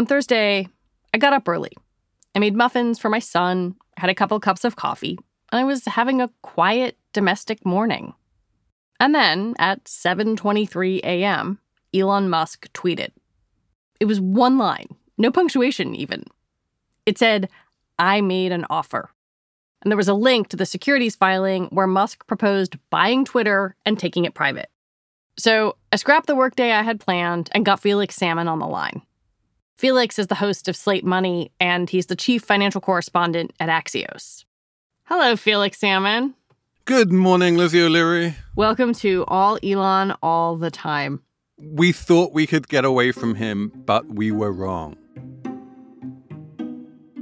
On Thursday, I got up early. I made muffins for my son, had a couple cups of coffee, and I was having a quiet domestic morning. And then at 7:23 a.m., Elon Musk tweeted. It was one line, no punctuation even. It said, "I made an offer." And there was a link to the securities filing where Musk proposed buying Twitter and taking it private. So I scrapped the workday I had planned and got Felix Salmon on the line. Felix is the host of Slate Money, and he's the chief financial correspondent at Axios. Hello, Felix Salmon. Good morning, Lizzie O'Leary. Welcome to All Elon All the Time. We thought we could get away from him, but we were wrong.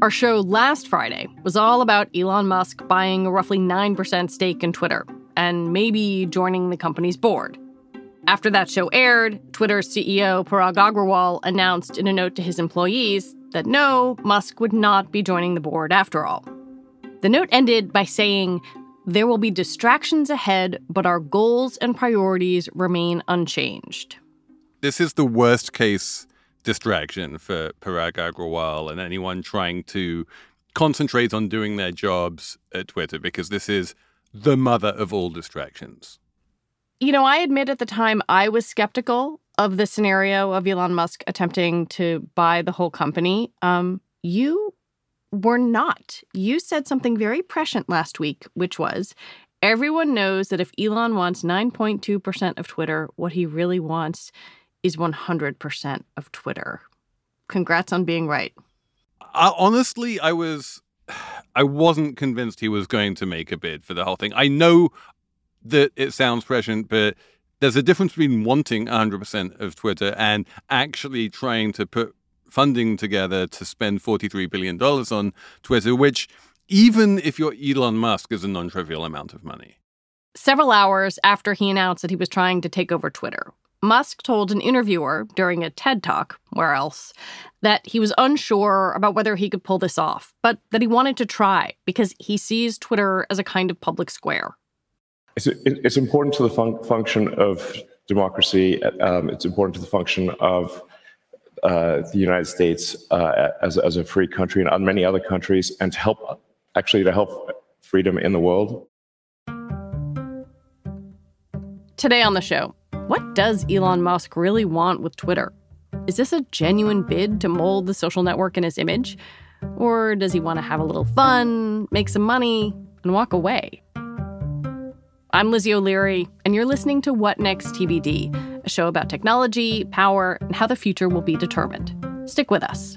Our show last Friday was all about Elon Musk buying a roughly 9% stake in Twitter and maybe joining the company's board. After that show aired, Twitter's CEO Parag Agrawal announced in a note to his employees that no, Musk would not be joining the board after all. The note ended by saying, There will be distractions ahead, but our goals and priorities remain unchanged. This is the worst case distraction for Parag Agrawal and anyone trying to concentrate on doing their jobs at Twitter because this is the mother of all distractions. You know, I admit at the time I was skeptical of the scenario of Elon Musk attempting to buy the whole company. Um, you were not. You said something very prescient last week, which was everyone knows that if Elon wants 9.2% of Twitter, what he really wants is 100% of Twitter. Congrats on being right. I, honestly, I was I wasn't convinced he was going to make a bid for the whole thing. I know that it sounds prescient, but there's a difference between wanting 100% of Twitter and actually trying to put funding together to spend $43 billion on Twitter, which, even if you're Elon Musk, is a non trivial amount of money. Several hours after he announced that he was trying to take over Twitter, Musk told an interviewer during a TED talk, where else, that he was unsure about whether he could pull this off, but that he wanted to try because he sees Twitter as a kind of public square. It's, it's important to the fun- function of democracy. Um, it's important to the function of uh, the United States uh, as, as a free country and many other countries, and to help actually to help freedom in the world. Today on the show, what does Elon Musk really want with Twitter? Is this a genuine bid to mold the social network in his image? Or does he want to have a little fun, make some money, and walk away? I'm Lizzie O'Leary, and you're listening to What Next TBD, a show about technology, power, and how the future will be determined. Stick with us.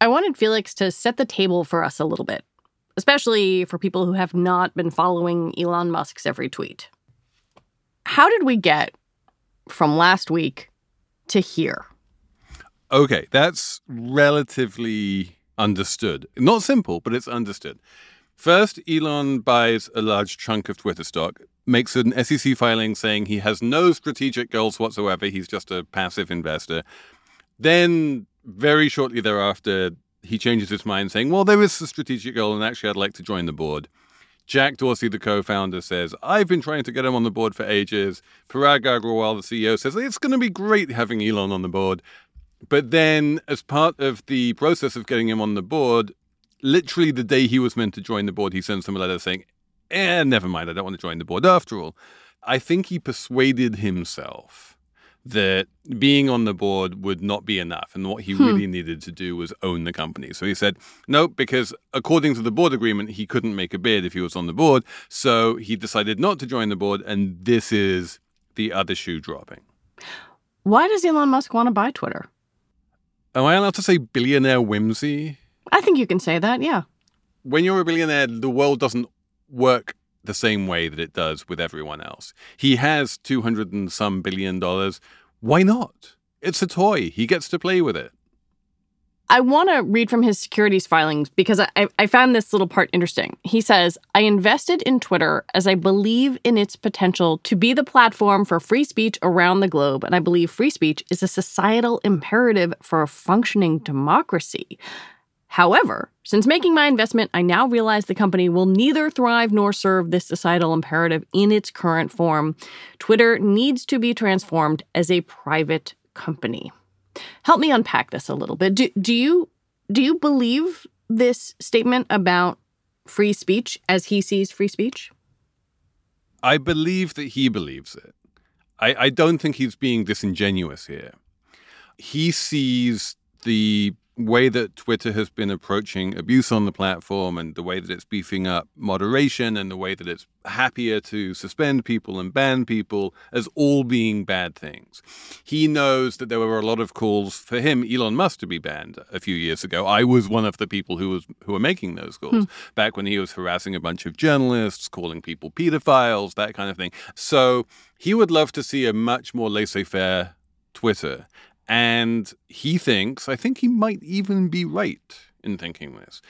I wanted Felix to set the table for us a little bit, especially for people who have not been following Elon Musk's every tweet. How did we get from last week to here? Okay, that's relatively understood. Not simple, but it's understood. First, Elon buys a large chunk of Twitter stock, makes an SEC filing saying he has no strategic goals whatsoever. He's just a passive investor. Then, very shortly thereafter, he changes his mind saying, Well, there is a strategic goal, and actually, I'd like to join the board. Jack Dorsey, the co-founder, says, "I've been trying to get him on the board for ages." Parag Agrawal, the CEO, says it's going to be great having Elon on the board. But then, as part of the process of getting him on the board, literally the day he was meant to join the board, he sends them a letter saying, "Eh, never mind. I don't want to join the board after all." I think he persuaded himself that being on the board would not be enough. And what he hmm. really needed to do was own the company. So he said, no, because according to the board agreement, he couldn't make a bid if he was on the board. So he decided not to join the board. And this is the other shoe dropping. Why does Elon Musk want to buy Twitter? Am I allowed to say billionaire whimsy? I think you can say that, yeah. When you're a billionaire, the world doesn't work the same way that it does with everyone else. He has 200 and some billion dollars. Why not? It's a toy. He gets to play with it. I want to read from his securities filings because I, I found this little part interesting. He says, I invested in Twitter as I believe in its potential to be the platform for free speech around the globe, and I believe free speech is a societal imperative for a functioning democracy. However, since making my investment, I now realize the company will neither thrive nor serve this societal imperative in its current form. Twitter needs to be transformed as a private company. Help me unpack this a little bit. Do, do you do you believe this statement about free speech as he sees free speech? I believe that he believes it. I, I don't think he's being disingenuous here. He sees the way that Twitter has been approaching abuse on the platform and the way that it's beefing up moderation and the way that it's happier to suspend people and ban people as all being bad things. He knows that there were a lot of calls for him, Elon Musk, to be banned a few years ago. I was one of the people who was who were making those calls hmm. back when he was harassing a bunch of journalists, calling people pedophiles, that kind of thing. So he would love to see a much more laissez-faire Twitter. And he thinks, I think he might even be right in thinking this,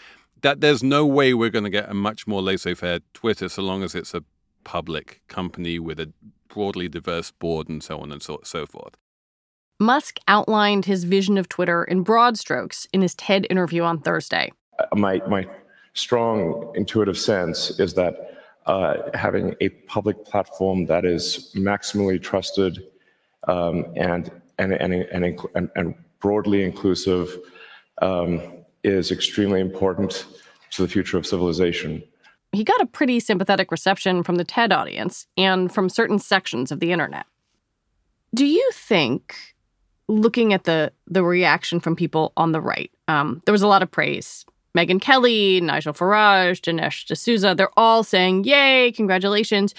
that there's no way we're going to get a much more laissez faire Twitter so long as it's a public company with a broadly diverse board and so on and so, so forth. Musk outlined his vision of Twitter in broad strokes in his TED interview on Thursday. Uh, my, my strong intuitive sense is that uh, having a public platform that is maximally trusted um, and and, and, and, and broadly inclusive um, is extremely important to the future of civilization. He got a pretty sympathetic reception from the TED audience and from certain sections of the internet. Do you think, looking at the the reaction from people on the right, um, there was a lot of praise. Megyn Kelly, Nigel Farage, Dinesh D'Souza, they're all saying, Yay, congratulations.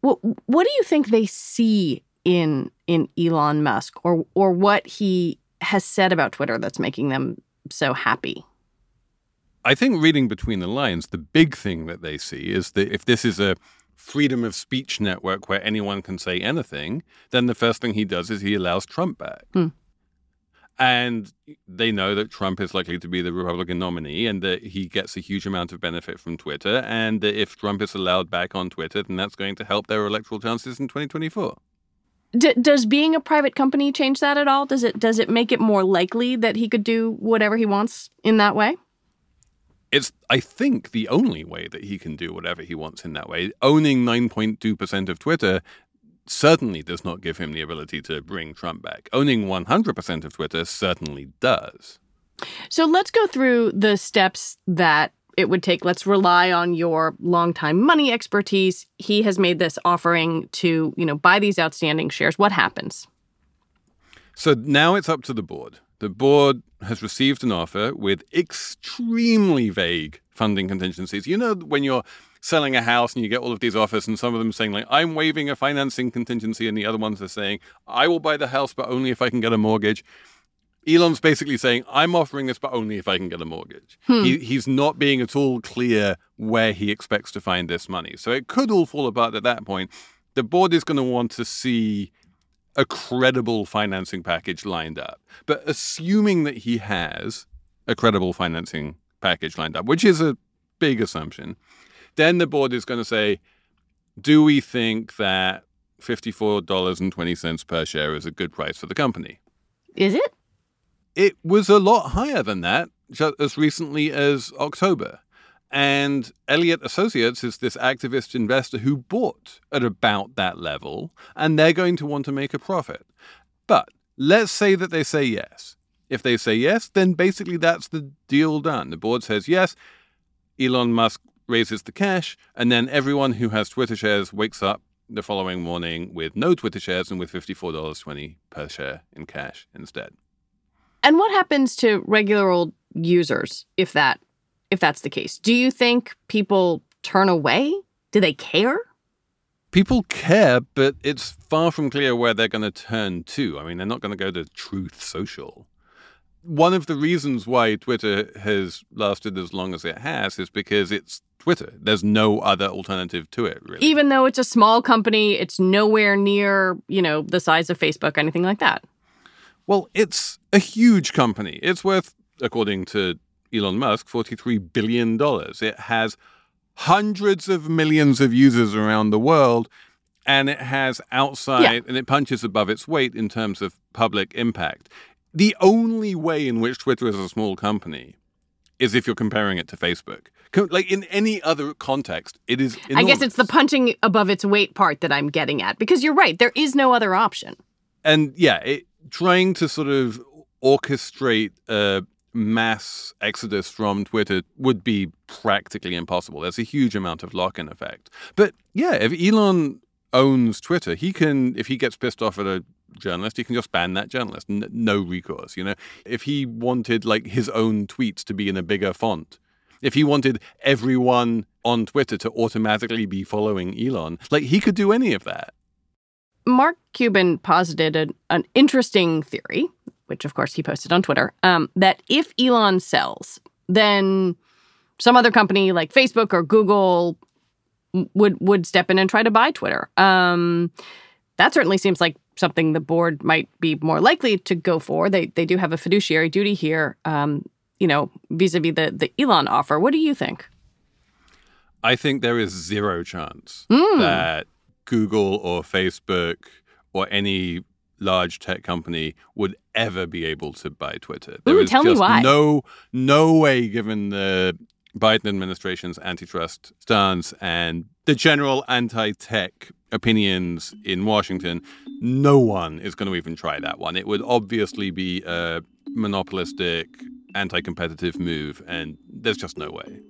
What, what do you think they see in in Elon Musk or or what he has said about Twitter that's making them so happy? I think reading between the lines, the big thing that they see is that if this is a freedom of speech network where anyone can say anything, then the first thing he does is he allows Trump back. Hmm. And they know that Trump is likely to be the Republican nominee and that he gets a huge amount of benefit from Twitter. And that if Trump is allowed back on Twitter, then that's going to help their electoral chances in 2024. D- does being a private company change that at all? Does it does it make it more likely that he could do whatever he wants in that way? It's I think the only way that he can do whatever he wants in that way. Owning 9.2% of Twitter certainly does not give him the ability to bring Trump back. Owning 100% of Twitter certainly does. So let's go through the steps that it would take let's rely on your longtime money expertise. He has made this offering to you know buy these outstanding shares. What happens? So now it's up to the board. The board has received an offer with extremely vague funding contingencies. You know when you're selling a house and you get all of these offers and some of them saying like i'm waiving a financing contingency and the other ones are saying i will buy the house but only if i can get a mortgage Elon's basically saying, I'm offering this, but only if I can get a mortgage. Hmm. He, he's not being at all clear where he expects to find this money. So it could all fall apart at that point. The board is going to want to see a credible financing package lined up. But assuming that he has a credible financing package lined up, which is a big assumption, then the board is going to say, do we think that $54.20 per share is a good price for the company? Is it? It was a lot higher than that as recently as October. And Elliott Associates is this activist investor who bought at about that level, and they're going to want to make a profit. But let's say that they say yes. If they say yes, then basically that's the deal done. The board says yes, Elon Musk raises the cash, and then everyone who has Twitter shares wakes up the following morning with no Twitter shares and with $54.20 per share in cash instead. And what happens to regular old users if that if that's the case? Do you think people turn away? Do they care? People care, but it's far from clear where they're going to turn to. I mean, they're not going to go to Truth Social. One of the reasons why Twitter has lasted as long as it has is because it's Twitter. There's no other alternative to it, really. Even though it's a small company, it's nowhere near, you know, the size of Facebook, anything like that. Well, it's a huge company. It's worth, according to Elon Musk, $43 billion. It has hundreds of millions of users around the world, and it has outside, yeah. and it punches above its weight in terms of public impact. The only way in which Twitter is a small company is if you're comparing it to Facebook. Like in any other context, it is. Enormous. I guess it's the punching above its weight part that I'm getting at because you're right. There is no other option. And yeah, it, trying to sort of orchestrate a mass exodus from Twitter would be practically impossible. There's a huge amount of lock in effect. But yeah, if Elon owns Twitter, he can, if he gets pissed off at a journalist, he can just ban that journalist. N- no recourse, you know? If he wanted like his own tweets to be in a bigger font, if he wanted everyone on Twitter to automatically be following Elon, like he could do any of that. Mark Cuban posited an, an interesting theory which of course he posted on Twitter, um, that if Elon sells, then some other company like Facebook or Google would would step in and try to buy Twitter. Um, that certainly seems like something the board might be more likely to go for. They they do have a fiduciary duty here, um, you know, vis-a-vis the the Elon offer. What do you think? I think there is zero chance mm. that Google or Facebook or any large tech company would ever be able to buy Twitter. There Ooh, is tell just me why. No, no way, given the Biden administration's antitrust stance and the general anti-tech opinions in Washington, no one is going to even try that one. It would obviously be a monopolistic, anti-competitive move, and there's just no way.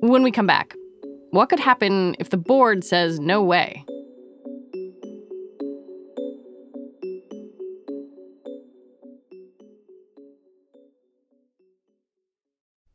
When we come back, what could happen if the board says no way?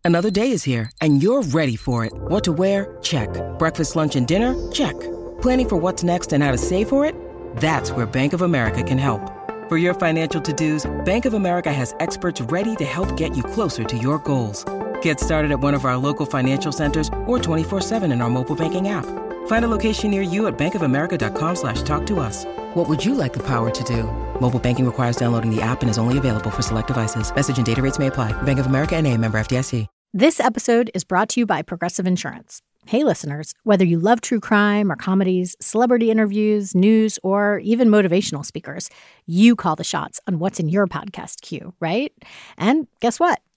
Another day is here, and you're ready for it. What to wear? Check. Breakfast, lunch, and dinner? Check. Planning for what's next and how to save for it? That's where Bank of America can help. For your financial to dos, Bank of America has experts ready to help get you closer to your goals. Get started at one of our local financial centers or 24-7 in our mobile banking app. Find a location near you at bankofamerica.com slash talk to us. What would you like the power to do? Mobile banking requires downloading the app and is only available for select devices. Message and data rates may apply. Bank of America and a member FDIC. This episode is brought to you by Progressive Insurance. Hey listeners, whether you love true crime or comedies, celebrity interviews, news, or even motivational speakers, you call the shots on what's in your podcast queue, right? And guess what?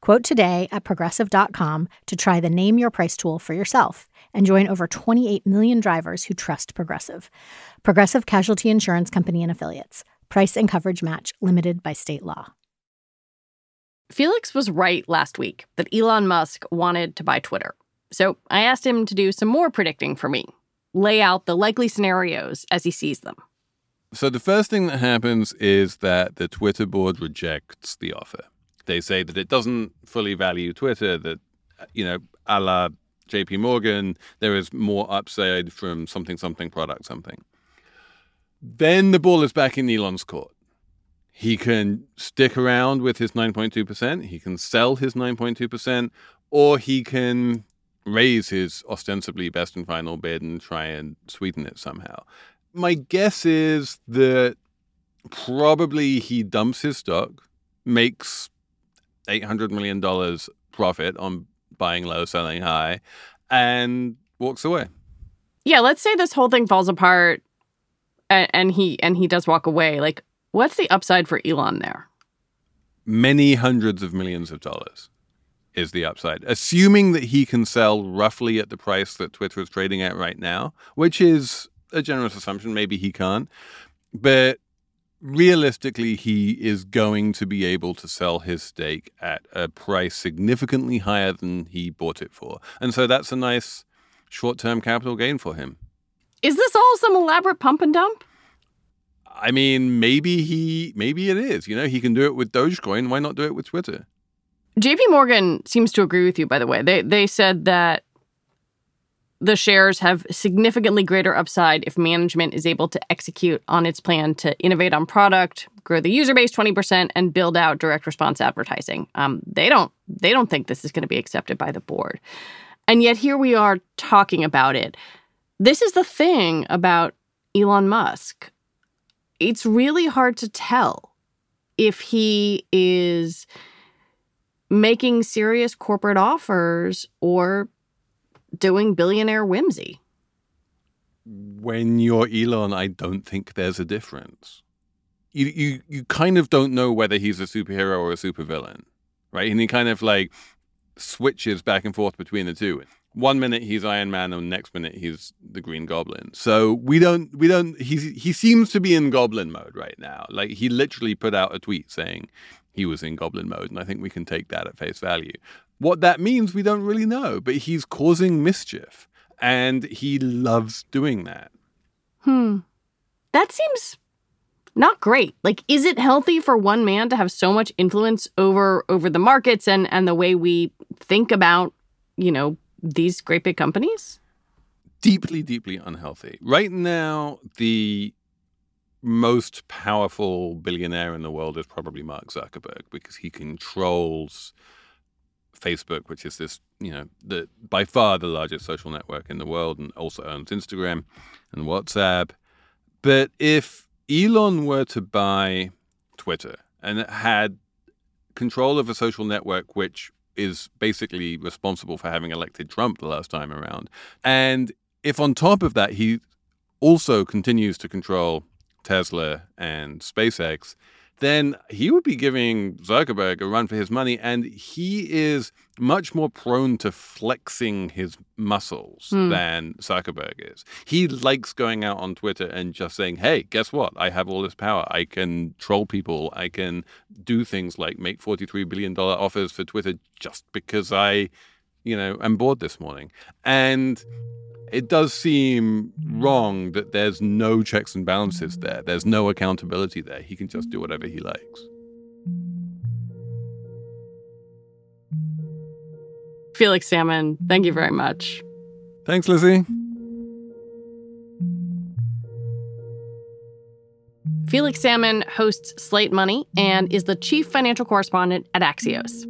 Quote today at progressive.com to try the Name Your Price tool for yourself and join over 28 million drivers who trust Progressive. Progressive Casualty Insurance Company and Affiliates. Price and coverage match limited by state law. Felix was right last week that Elon Musk wanted to buy Twitter. So I asked him to do some more predicting for me, lay out the likely scenarios as he sees them. So the first thing that happens is that the Twitter board rejects the offer. They say that it doesn't fully value Twitter, that, you know, a la JP Morgan, there is more upside from something, something, product, something. Then the ball is back in Elon's court. He can stick around with his 9.2%, he can sell his 9.2%, or he can raise his ostensibly best and final bid and try and sweeten it somehow. My guess is that probably he dumps his stock, makes $800 million profit on buying low, selling high, and walks away. Yeah, let's say this whole thing falls apart and, and he and he does walk away. Like, what's the upside for Elon there? Many hundreds of millions of dollars is the upside, assuming that he can sell roughly at the price that Twitter is trading at right now, which is a generous assumption. Maybe he can't, but realistically, he is going to be able to sell his stake at a price significantly higher than he bought it for. And so that's a nice short term capital gain for him. Is this all some elaborate pump and dump? I mean, maybe he, maybe it is. You know, he can do it with Dogecoin. Why not do it with Twitter? JP Morgan seems to agree with you, by the way. They, they said that the shares have significantly greater upside if management is able to execute on its plan to innovate on product, grow the user base 20%, and build out direct response advertising. Um, they don't they don't think this is going to be accepted by the board. And yet here we are talking about it. This is the thing about Elon Musk. It's really hard to tell if he is making serious corporate offers or doing billionaire whimsy. When you're Elon, I don't think there's a difference. You you you kind of don't know whether he's a superhero or a supervillain, right? And he kind of like switches back and forth between the two. One minute he's Iron Man, and next minute he's the Green Goblin. So we don't we don't he he seems to be in Goblin mode right now. Like he literally put out a tweet saying he was in Goblin mode, and I think we can take that at face value. What that means, we don't really know, but he's causing mischief and he loves doing that. Hmm. That seems not great. Like is it healthy for one man to have so much influence over over the markets and and the way we think about, you know, these great big companies? Deeply deeply unhealthy. Right now the most powerful billionaire in the world is probably Mark Zuckerberg because he controls Facebook, which is this, you know, the by far the largest social network in the world, and also owns Instagram and WhatsApp. But if Elon were to buy Twitter and had control of a social network which is basically responsible for having elected Trump the last time around, and if on top of that he also continues to control Tesla and SpaceX, then he would be giving Zuckerberg a run for his money. And he is much more prone to flexing his muscles mm. than Zuckerberg is. He likes going out on Twitter and just saying, hey, guess what? I have all this power. I can troll people. I can do things like make $43 billion offers for Twitter just because I, you know, I'm bored this morning. And it does seem hmm. wrong that there's no checks and balances there. There's no accountability there. He can just do whatever he likes. Felix Salmon, thank you very much. Thanks, Lizzie. Felix Salmon hosts Slate Money and is the chief financial correspondent at Axios.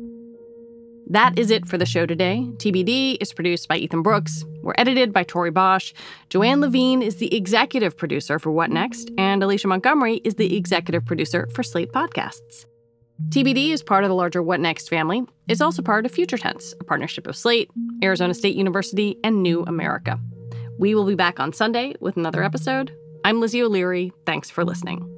That is it for the show today. TBD is produced by Ethan Brooks. We're edited by Tori Bosch. Joanne Levine is the executive producer for What Next, and Alicia Montgomery is the executive producer for Slate Podcasts. TBD is part of the larger What Next family. It's also part of Future Tense, a partnership of Slate, Arizona State University, and New America. We will be back on Sunday with another episode. I'm Lizzie O'Leary. Thanks for listening.